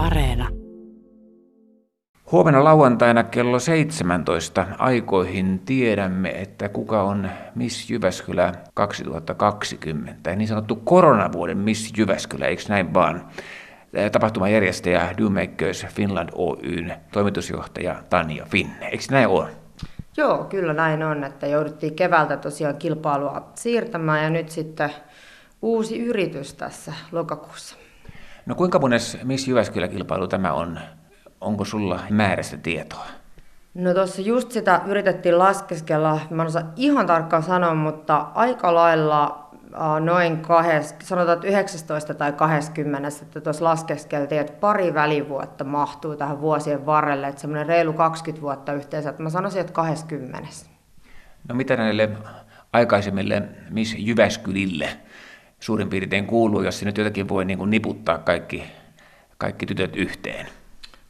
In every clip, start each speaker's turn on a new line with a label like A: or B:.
A: Areena.
B: Huomenna lauantaina kello 17 aikoihin tiedämme, että kuka on Miss Jyväskylä 2020. Niin sanottu koronavuoden Miss Jyväskylä, eikö näin vaan? Tapahtumajärjestäjä Finland Oyn toimitusjohtaja Tanja Finne. Eikö näin ole?
C: Joo, kyllä näin on, että jouduttiin keväältä tosiaan kilpailua siirtämään ja nyt sitten uusi yritys tässä lokakuussa.
B: No kuinka mones Miss Jyväskylä-kilpailu tämä on? Onko sulla määrästä tietoa?
C: No tuossa just sitä yritettiin laskeskella, mä en osaa ihan tarkkaan sanoa, mutta aika lailla noin kahes, sanotaan, että 19 tai 20, että tuossa laskeskeltiin, että pari välivuotta mahtuu tähän vuosien varrelle, että semmoinen reilu 20 vuotta yhteensä, että mä sanoisin, että 20.
B: No mitä näille aikaisemmille Miss Jyväskylille suurin piirtein kuuluu, jos se nyt jotenkin voi niin kuin niputtaa kaikki, kaikki tytöt yhteen?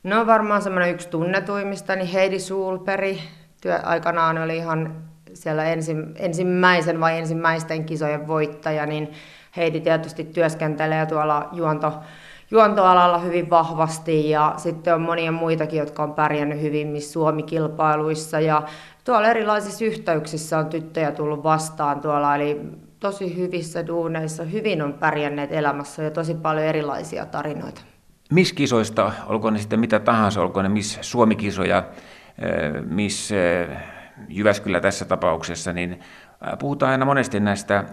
C: No varmaan semmoinen yksi tunnetuimmista, niin Heidi Sulperi työ aikanaan oli ihan siellä ensi, ensimmäisen vai ensimmäisten kisojen voittaja, niin Heidi tietysti työskentelee tuolla juonto, juontoalalla hyvin vahvasti ja sitten on monia muitakin, jotka on pärjännyt hyvin missä Suomi-kilpailuissa ja tuolla erilaisissa yhteyksissä on tyttöjä tullut vastaan tuolla, eli tosi hyvissä duuneissa, hyvin on pärjänneet elämässä ja tosi paljon erilaisia tarinoita.
B: Miss kisoista, olkoon ne sitten mitä tahansa, olkoon ne Miss Suomi-kisoja, Miss Jyväskylä tässä tapauksessa, niin puhutaan aina monesti näistä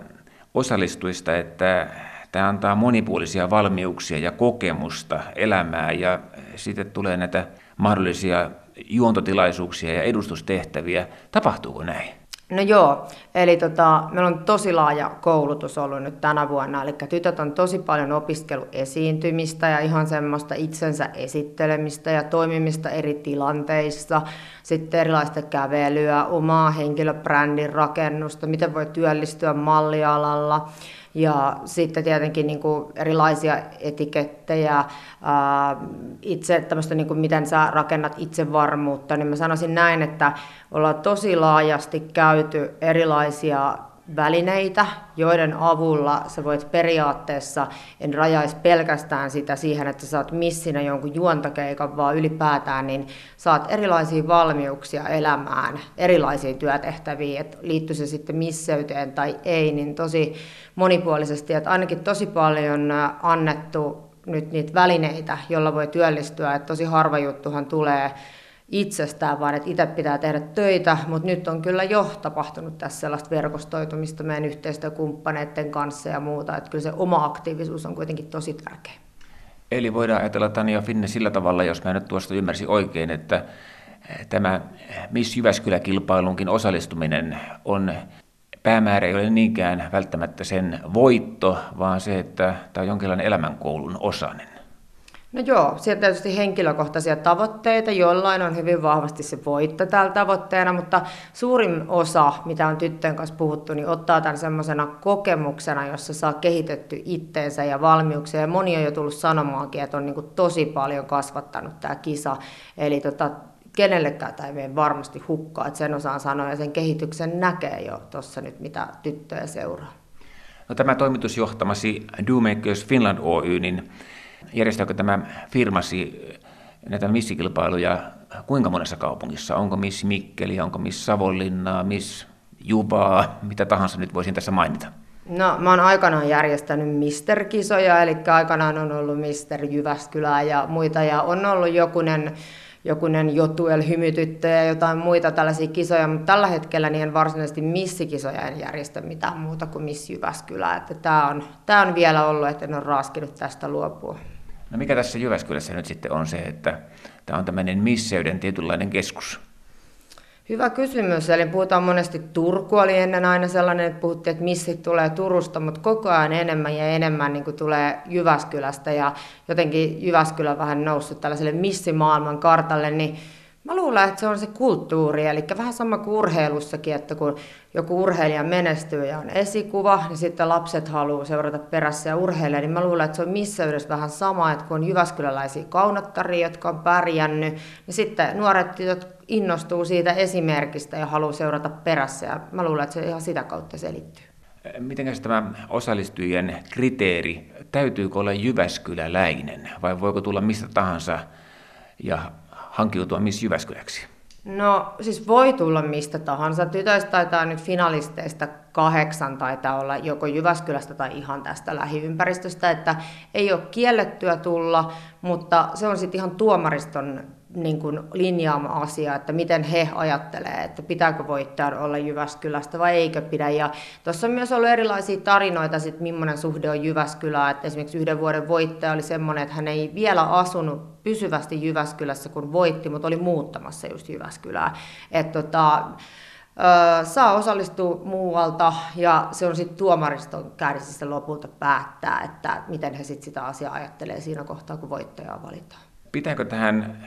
B: osallistujista, että tämä antaa monipuolisia valmiuksia ja kokemusta elämää ja sitten tulee näitä mahdollisia juontotilaisuuksia ja edustustehtäviä. Tapahtuuko näin?
C: No joo, eli tota, meillä on tosi laaja koulutus ollut nyt tänä vuonna, eli tytöt on tosi paljon opiskellut esiintymistä ja ihan semmoista itsensä esittelemistä ja toimimista eri tilanteissa, sitten erilaista kävelyä, omaa henkilöbrändin rakennusta, miten voi työllistyä mallialalla, ja sitten tietenkin niin kuin erilaisia etikettejä, ää, itse tämmöistä, niin kuin miten sä rakennat itsevarmuutta, niin mä sanoisin näin, että ollaan tosi laajasti käyty erilaisia välineitä, joiden avulla sä voit periaatteessa, en rajaisi pelkästään sitä siihen, että sä oot missinä jonkun juontakeikan, vaan ylipäätään, niin saat erilaisia valmiuksia elämään, erilaisiin työtehtäviin, että liittyy se sitten misseyteen tai ei, niin tosi monipuolisesti, että ainakin tosi paljon annettu nyt niitä välineitä, joilla voi työllistyä, että tosi harva juttuhan tulee itsestään, vaan että itse pitää tehdä töitä, mutta nyt on kyllä jo tapahtunut tässä sellaista verkostoitumista meidän yhteistyökumppaneiden kanssa ja muuta, että kyllä se oma aktiivisuus on kuitenkin tosi tärkeä.
B: Eli voidaan ajatella Tania Finne sillä tavalla, jos mä nyt tuosta ymmärsin oikein, että tämä Miss Jyväskylä-kilpailunkin osallistuminen on päämäärä ei ole niinkään välttämättä sen voitto, vaan se, että tämä on jonkinlainen elämänkoulun osainen.
C: No joo, siellä tietysti henkilökohtaisia tavoitteita, jollain on hyvin vahvasti se voitto täällä tavoitteena, mutta suurin osa, mitä on tyttöjen kanssa puhuttu, niin ottaa tämän semmoisena kokemuksena, jossa saa kehitetty itteensä ja valmiuksia. Ja moni on jo tullut sanomaankin, että on niin kuin tosi paljon kasvattanut tämä kisa. Eli tota, kenellekään tämä ei mene varmasti hukkaa, että sen osaan sanoa ja sen kehityksen näkee jo tuossa nyt, mitä tyttöjä seuraa.
B: No, tämä toimitusjohtamasi Domakers Finland Oy, niin järjestääkö tämä firmasi näitä missikilpailuja kuinka monessa kaupungissa? Onko Miss Mikkeli, onko Miss Savonlinnaa, Miss Jubaa, mitä tahansa nyt voisin tässä mainita?
C: No, mä oon aikanaan järjestänyt Mister-kisoja, eli aikanaan on ollut Mister Jyväskylää ja muita, ja on ollut jokunen jokunen Jotuel hymytyttö ja jotain muita tällaisia kisoja, mutta tällä hetkellä niin en varsinaisesti missikisoja en järjestä mitään muuta kuin Miss Jyväskylä. Että tämä, on, tämä on vielä ollut, että en ole raaskinut tästä luopua.
B: No mikä tässä Jyväskylässä nyt sitten on se, että tämä on tämmöinen misseyden tietynlainen keskus?
C: Hyvä kysymys. Eli puhutaan monesti Turku oli ennen aina sellainen, että puhuttiin, että missit tulee Turusta, mutta koko ajan enemmän ja enemmän niin tulee Jyväskylästä ja jotenkin Jyväskylä vähän noussut tällaiselle missimaailman kartalle, niin Mä luulen, että se on se kulttuuri, eli vähän sama kuin urheilussakin, että kun joku urheilija menestyy ja on esikuva, niin sitten lapset haluaa seurata perässä ja urheilija, niin mä luulen, että se on missä yhdessä vähän sama, että kun on jyväskyläläisiä kaunottaria, jotka on pärjännyt, niin sitten nuoret tytöt innostuu siitä esimerkistä ja haluaa seurata perässä, ja mä luulen, että se ihan sitä kautta selittyy.
B: Miten tämä osallistujien kriteeri, täytyykö olla Jyväskyläläinen vai voiko tulla mistä tahansa? Ja hankiutua Miss Jyväskyläksi?
C: No siis voi tulla mistä tahansa. Tytöistä taitaa nyt finalisteista kahdeksan taitaa olla joko Jyväskylästä tai ihan tästä lähiympäristöstä, että ei ole kiellettyä tulla, mutta se on sitten ihan tuomariston niin kuin linjaama asia, että miten he ajattelee, että pitääkö voittajan olla Jyväskylästä vai eikö pidä. Ja tuossa on myös ollut erilaisia tarinoita, sit, millainen suhde on Jyväskylää. Että esimerkiksi yhden vuoden voittaja oli semmoinen, että hän ei vielä asunut pysyvästi Jyväskylässä, kun voitti, mutta oli muuttamassa just Jyväskylää. Että tota, saa osallistua muualta ja se on sitten tuomariston kärsissä lopulta päättää, että miten he sitten sitä asiaa ajattelee siinä kohtaa, kun voittajaa valitaan.
B: Pitääkö tähän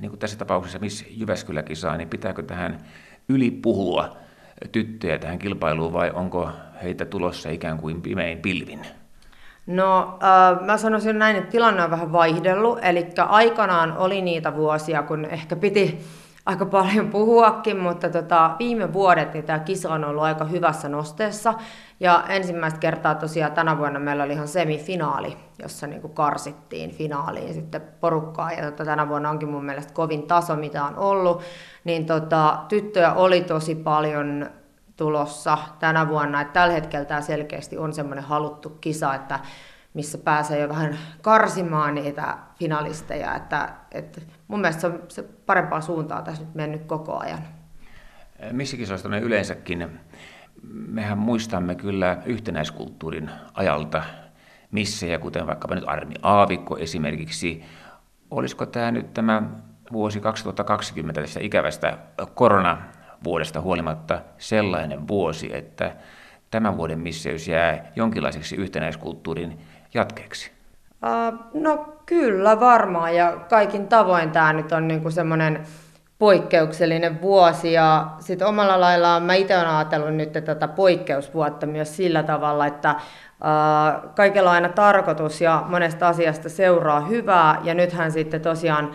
B: niin kuin tässä tapauksessa, missä Jyväskyläkin saa, niin pitääkö tähän ylipuhua tyttöjä tähän kilpailuun vai onko heitä tulossa ikään kuin pimein pilvin?
C: No äh, mä sanoisin näin, että tilanne on vähän vaihdellut, eli aikanaan oli niitä vuosia, kun ehkä piti aika paljon puhuakin, mutta tota, viime vuodet niin tämä kisa on ollut aika hyvässä nosteessa. Ja ensimmäistä kertaa tosiaan tänä vuonna meillä oli ihan semifinaali, jossa niin kuin karsittiin finaaliin sitten porukkaa. Ja tota, tänä vuonna onkin mun mielestä kovin taso, mitä on ollut. Niin tota, tyttöjä oli tosi paljon tulossa tänä vuonna. Et tällä hetkellä tämä selkeästi on semmoinen haluttu kisa, että missä pääsee jo vähän karsimaan niitä finalisteja. Että, että mun mielestä se on se parempaa suuntaa tässä nyt mennyt koko ajan.
B: Missä kisoista yleensäkin mehän muistamme kyllä yhtenäiskulttuurin ajalta missejä, kuten vaikkapa nyt Armi Aavikko esimerkiksi. Olisiko tämä nyt tämä vuosi 2020 tästä ikävästä koronavuodesta huolimatta sellainen vuosi, että tämän vuoden misseys jää jonkinlaiseksi yhtenäiskulttuurin jatkeeksi?
C: Uh, no kyllä varmaan ja kaikin tavoin tämä nyt on niinku semmoinen poikkeuksellinen vuosi ja sitten omalla laillaan mä itse olen ajatellut nyt tätä poikkeusvuotta myös sillä tavalla, että kaikella on aina tarkoitus ja monesta asiasta seuraa hyvää ja nythän sitten tosiaan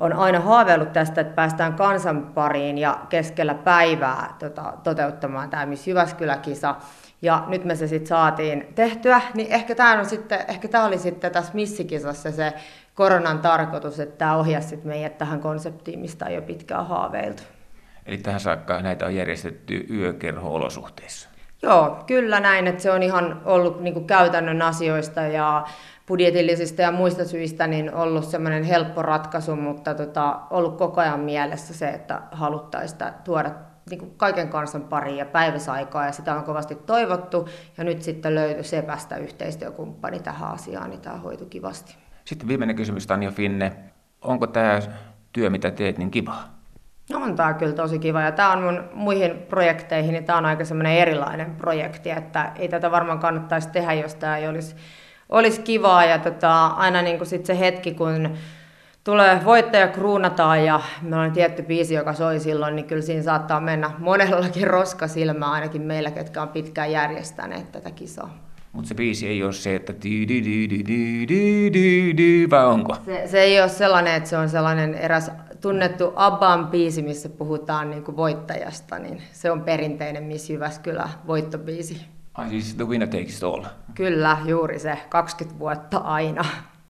C: on aina haaveillut tästä, että päästään kansan pariin ja keskellä päivää tota, toteuttamaan tämä Miss Jyväskylä-kisa. Ja nyt me se sitten saatiin tehtyä, niin ehkä tämä on sitten, ehkä oli sitten tässä missikisassa se koronan tarkoitus, että tämä ohjasi sitten meidät tähän konseptiin, mistä on jo pitkään haaveiltu.
B: Eli tähän saakka näitä on järjestetty yökerho-olosuhteissa?
C: Joo, kyllä näin, että se on ihan ollut niin käytännön asioista ja budjetillisista ja muista syistä niin ollut semmoinen helppo ratkaisu, mutta tota, ollut koko ajan mielessä se, että haluttaisiin tuoda niin kuin kaiken kansan pariin ja päiväsaikaa ja sitä on kovasti toivottu ja nyt sitten löytyi Sepästä yhteistyökumppani tähän asiaan, niin tämä hoitui kivasti.
B: Sitten viimeinen kysymys, Tanja Finne. Onko tämä työ, mitä teet, niin kivaa?
C: No on tämä kyllä tosi kiva ja tämä on mun muihin projekteihin, niin tämä on aika semmoinen erilainen projekti, että ei tätä varmaan kannattaisi tehdä, jos tämä ei olisi, olisi kivaa ja tota, aina niin kuin sit se hetki, kun tulee voittaja kruunataan ja meillä on tietty biisi, joka soi silloin, niin kyllä siinä saattaa mennä monellakin roska silmää ainakin meillä, ketkä on pitkään järjestäneet tätä kisaa.
B: Mutta se biisi ei ole se, että vai onko?
C: Se, se ei ole sellainen, että se on sellainen eräs tunnettu Abban biisi, missä puhutaan niin kuin voittajasta, niin se on perinteinen Miss Jyväskylä voittobiisi.
B: Ai siis The Winner Takes It All?
C: Kyllä, juuri se, 20 vuotta aina.